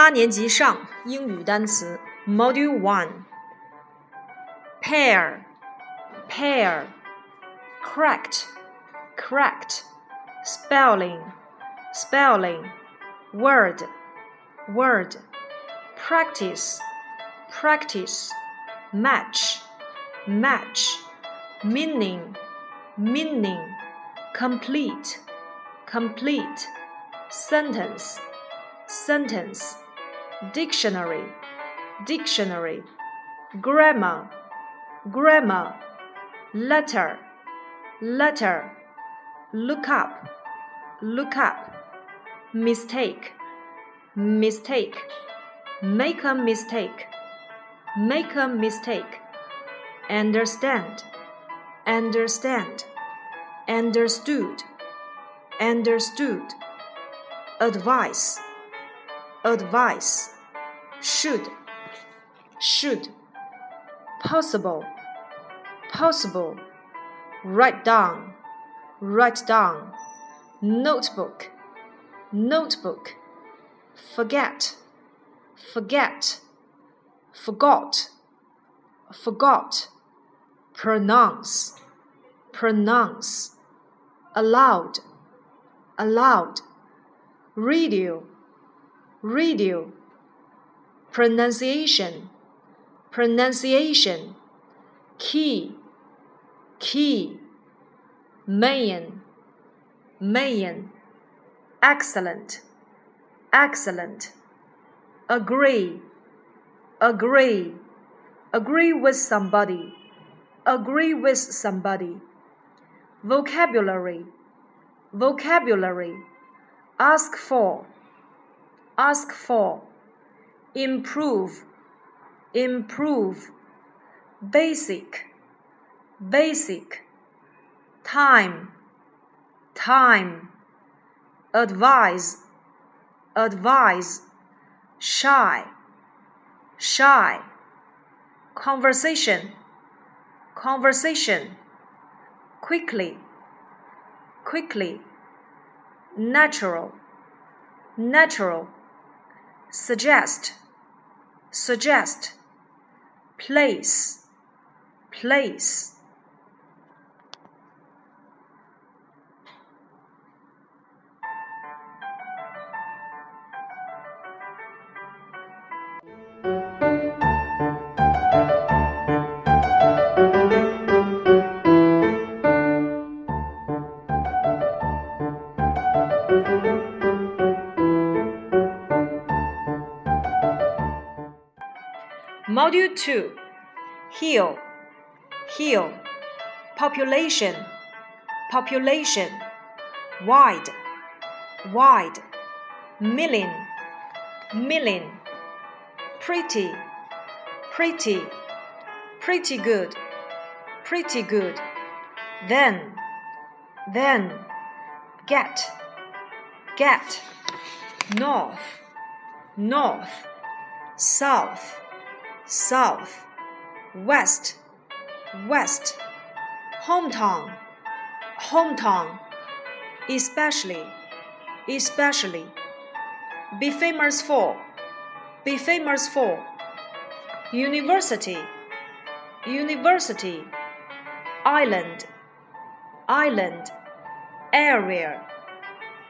八年级上英语单词 Module One pair pair correct correct spelling spelling word word practice practice match match meaning meaning complete complete sentence sentence dictionary. Dictionary. Grammar. Grammar. Letter. Letter. Look up. Look up. Mistake. Mistake. Make a mistake. Make a mistake. Understand. Understand. Understood. Understood. Advice advice should should possible possible. Write down write down. Notebook notebook. Forget forget. Forgot forgot. Pronounce pronounce. Aloud aloud radio radio. Pronunciation. Pronunciation. Key. Key. Million million excellent. Excellent. Agree. Agree. Agree with somebody. Agree with somebody. Vocabulary. Vocabulary. Ask for ask for improve improve basic basic time time advise advise shy shy conversation conversation quickly quickly natural natural suggest suggest place place Module 2 Heal Heal? Population Population Wide Wide Million Million. Pretty Pretty Pretty good Pretty good. Then Then Get Get. North North South south, west, west, hometown, hometown, especially, especially, be famous for, be famous for, university, university, island, island, area,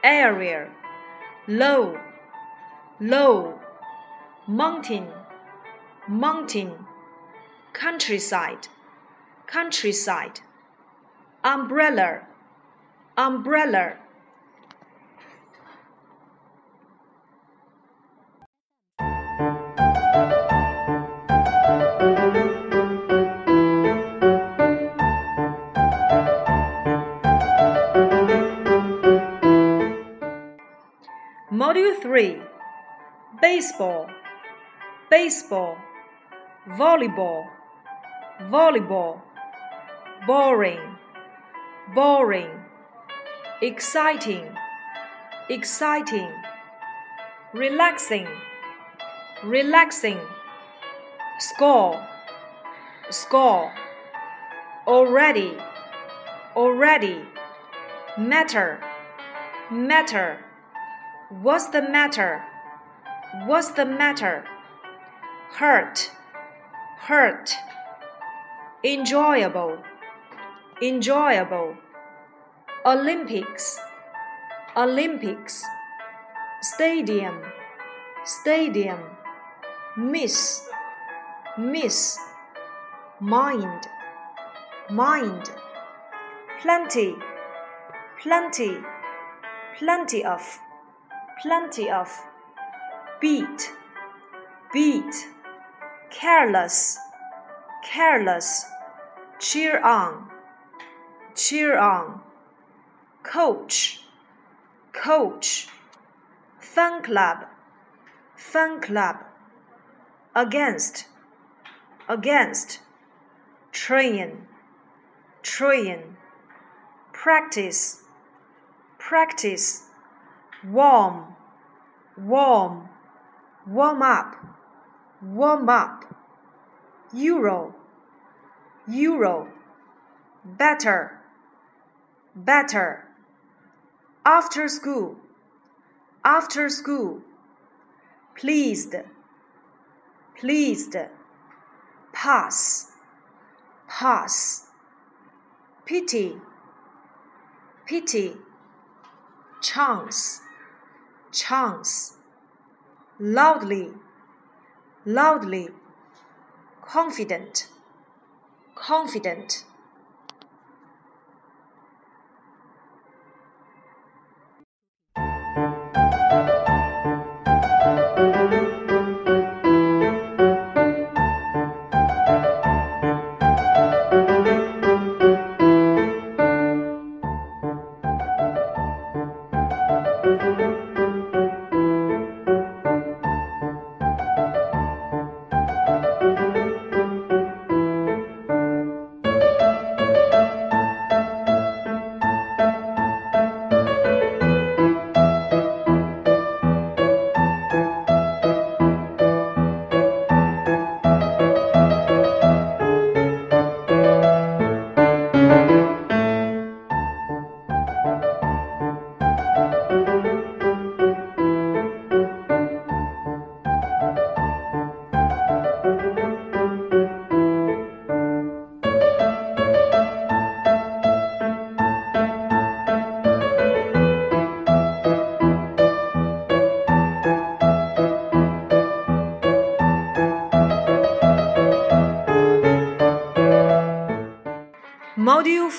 area, low, low, mountain mountain, countryside, countryside, umbrella, umbrella. Module 3 Baseball Baseball volleyball, volleyball, boring, boring, exciting, exciting, relaxing, relaxing, score, score, already, already, matter, matter, what's the matter? What's the matter? Hurt, hurt. Enjoyable, enjoyable. Olympics, Olympics. Stadium, stadium. Miss, miss. Mind, mind. Plenty, plenty, plenty of, plenty of beat, beat, careless, careless, cheer on, cheer on, coach, coach, fan club, fan club, against, against, train, train, practice, practice, warm, warm warm up, warm up, euro, euro, better, better, after school, after school, pleased, pleased, pass, pass, pity, pity, chance, chance. Loudly, loudly, confident, confident.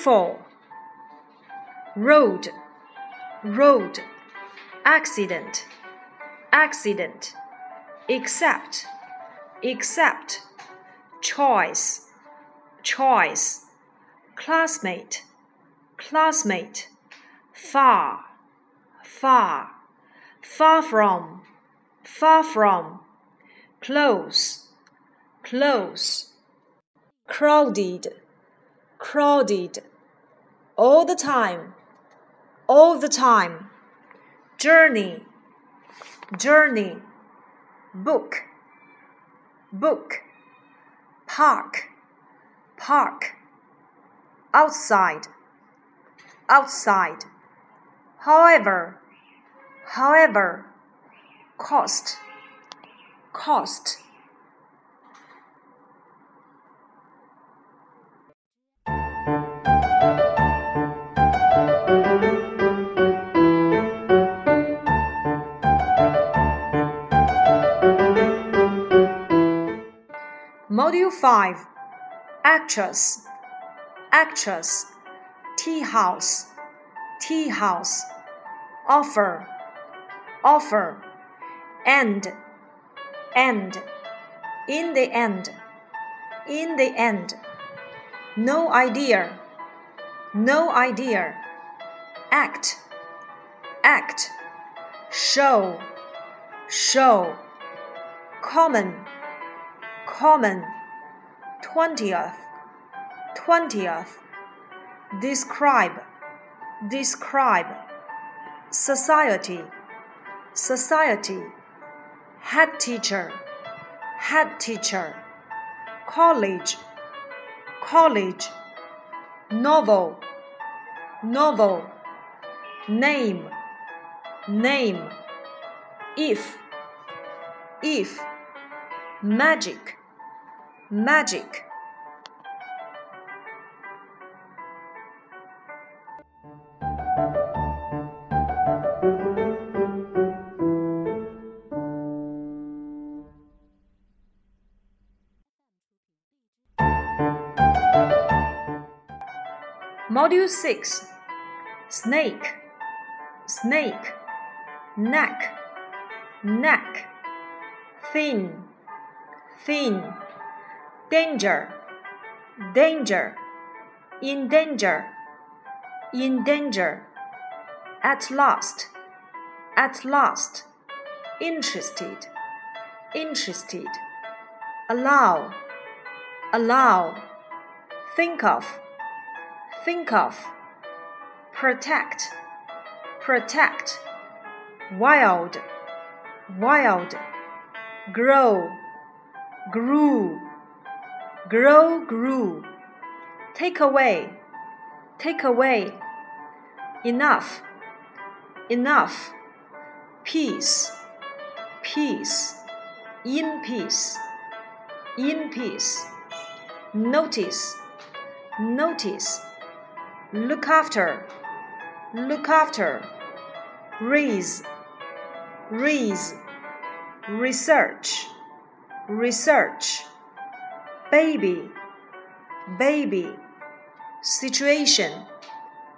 4 Road, road, accident, accident, except, except, choice, choice, classmate, classmate, far, far, far from, far from, close, close, crowded. Crowded, all the time, all the time, journey, journey, book, book, park, park, outside, outside, however, however, cost, cost. 5 Actress. Actress. Tea house. Tea house. Offer. Offer. End. End. In the end. In the end. No idea. No idea. Act. Act. Show. Show. Common. Common, twentieth, twentieth, describe, describe, society, society, head teacher, head teacher, college, college, novel, novel, name, name, if, if, magic, magic. Module 6 Snake, snake, neck, neck, thin, thin, danger, danger, in danger, in danger, at last, at last, interested, interested, allow, allow, think of. Think of, protect, protect, wild, wild, grow, grew, grow, grew, take away, take away, enough, enough, peace, peace, in peace, in peace, notice, notice. Look after, look after, raise, raise, research, research, baby, baby, situation,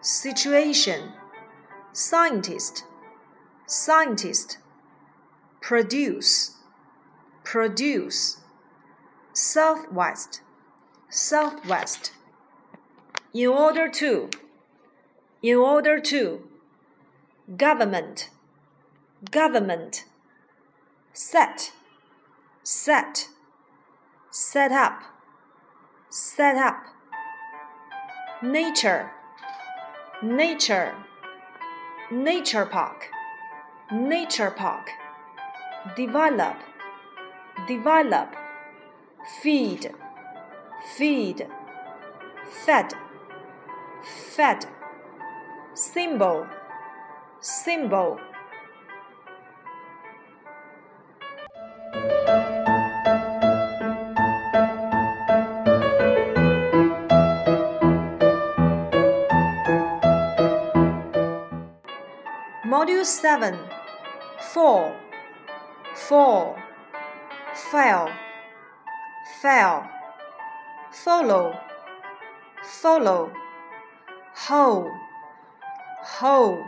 situation, scientist, scientist, produce, produce, southwest, southwest. In order to, in order to, government, government, set, set, set up, set up, nature, nature, nature park, nature park, develop, develop, feed, feed, fed. Fed, symbol, symbol. Module 7 Fall, fall, fell, fell, follow, follow. Hoe, hoe,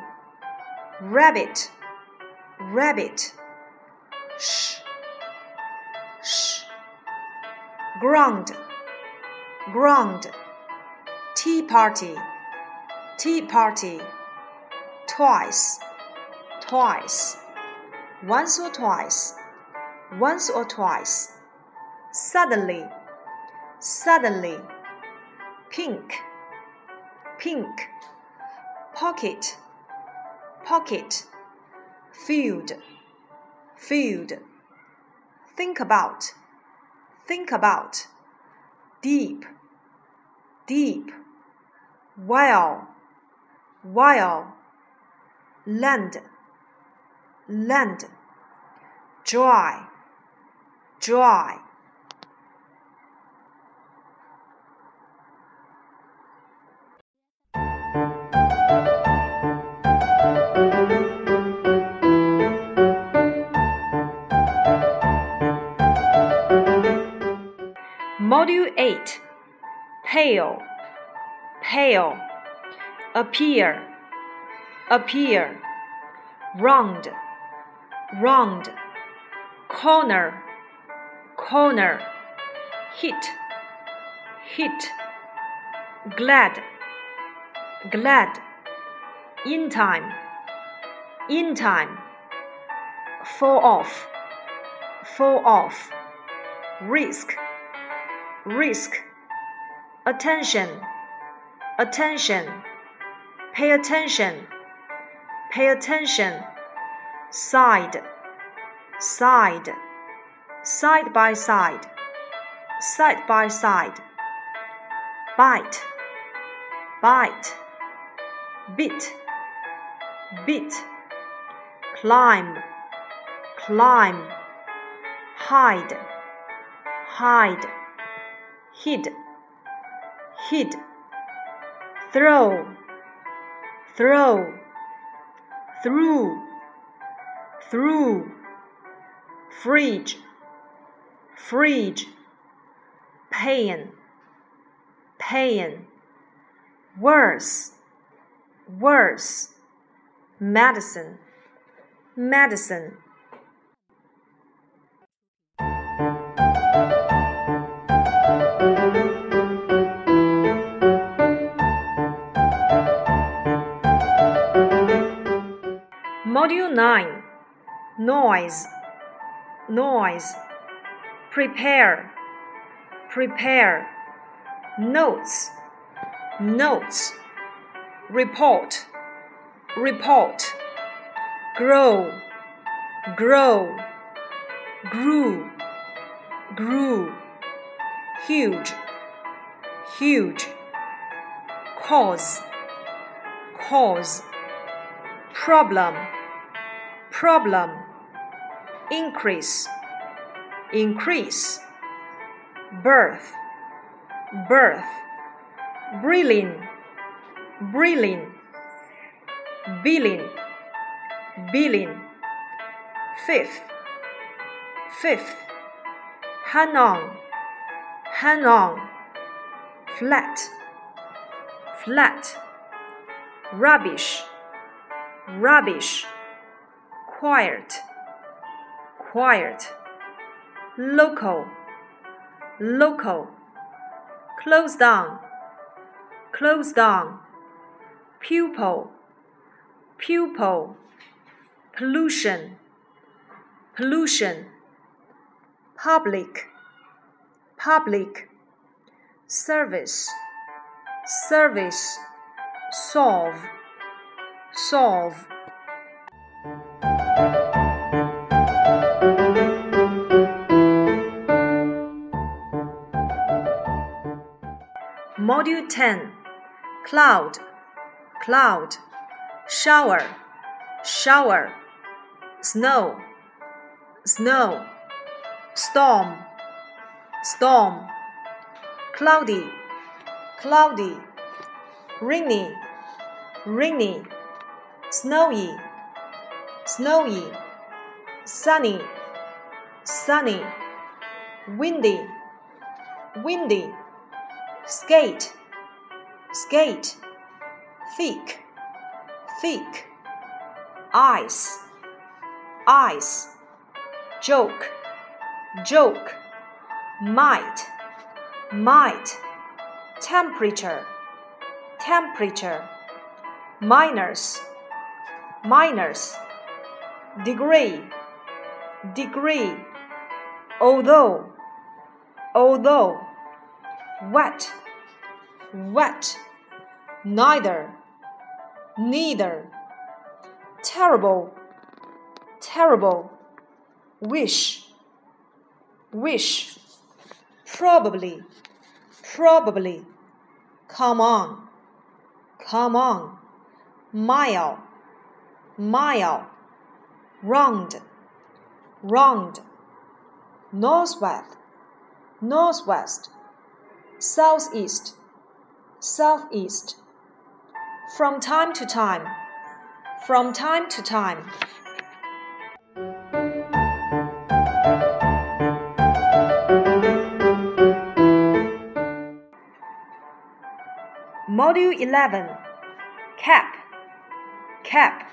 rabbit, rabbit, sh, sh, ground, ground, tea party, tea party, twice, twice, once or twice, once or twice, suddenly, suddenly, pink. Pink, pocket, pocket, field, field, think about, think about, deep, deep, while, while, land, land, dry, dry. Module 8 Pale, pale, appear, appear, round, round, corner, corner, hit, hit, glad, glad, in time, in time, fall off, fall off, risk. Risk, attention, attention, pay attention, pay attention, side, side, side by side, side by side, bite, bite, bit, bit, climb, climb, hide, hide, hid, hid, throw, throw, through, through, fridge, fridge, pain, pain, worse, worse, medicine, medicine. Module 9 Noise. Noise. Prepare. Prepare. Notes. Notes. Report. Report. Grow. Grow. Grew. Grew. Huge. Huge. Cause. Cause. Problem problem. Increase. Increase. Birth. Birth. Brilliant. Brilliant. Billion. Billion. Fifth. Fifth. Hang on hang on flat. Flat. Rubbish. Rubbish quiet, quiet, local, local, close down, close down, pupil, pupil, pollution, pollution, public, public, service, service, solve, solve. Module 10 Cloud, Cloud, Shower, Shower, Snow, Snow, Storm, Storm, Cloudy, Cloudy, Rainy, Rainy, Snowy, Snowy, Sunny, Sunny, Windy, Windy skate, skate, thick, thick, ice, ice, joke, joke, might, might, temperature, temperature, minus, minus, degree, degree, although, although wet, wet, neither, neither, terrible, terrible, wish, wish, probably, probably, come on, come on, mile, mile, round, round, northwest, northwest southeast, southeast. From time to time, from time to time. Module 11 Cap, Cap,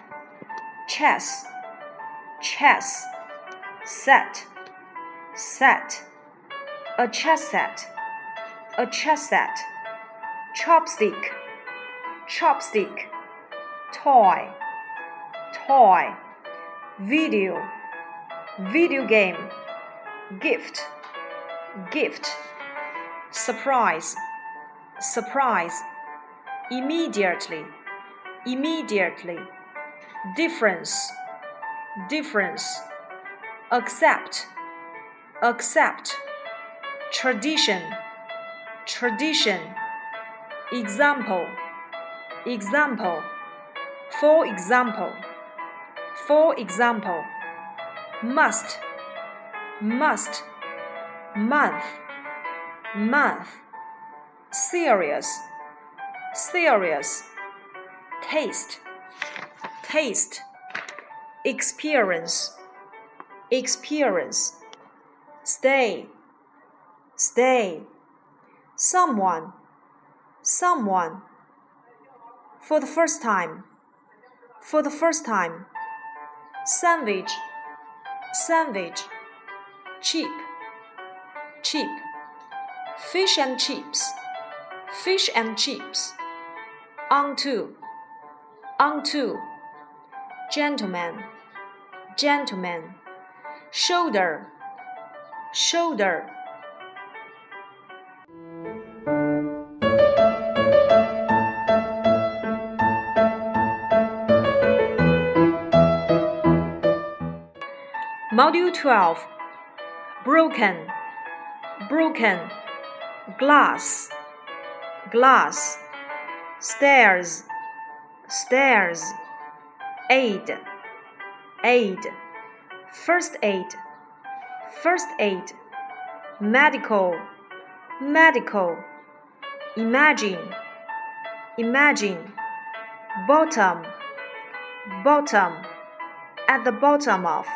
Chess, Chess, Set, Set, a chess set a chess set, chopstick, chopstick, toy, toy, video, video game, gift, gift, surprise, surprise, immediately, immediately, difference, difference, accept, accept, tradition tradition, example, example, for example, for example, must, must, month, month, serious, serious, taste, taste, experience, experience, stay, stay, someone, someone, for the first time, for the first time, sandwich, sandwich. Cheap, cheap, fish and chips, fish and chips, onto, onto, gentleman, gentleman, shoulder, shoulder. Module 12 broken, broken, glass, glass, stairs, stairs, aid, aid, first aid, first aid, medical, medical, imagine, imagine, bottom, bottom, at the bottom of,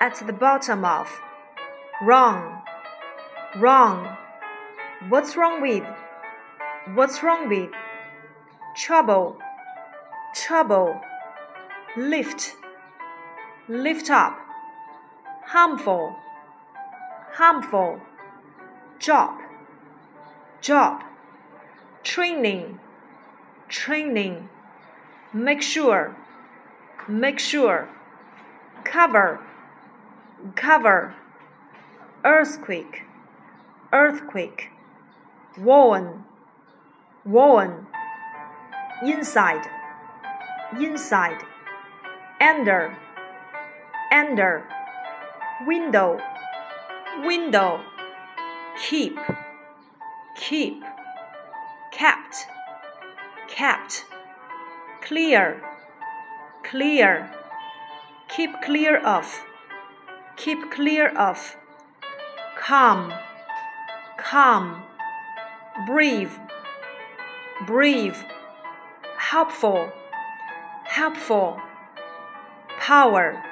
at the bottom of wrong, wrong. What's wrong with? What's wrong with? Trouble, trouble. Lift, lift up. Harmful, harmful. Job, job. Training, training. Make sure, make sure. Cover, cover earthquake, earthquake, warn, warn, inside, inside, under, under, window, window, keep, keep, kept, kept, clear, clear, keep clear of, keep clear of. Calm, calm, brave, brave, helpful, helpful, power,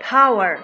power.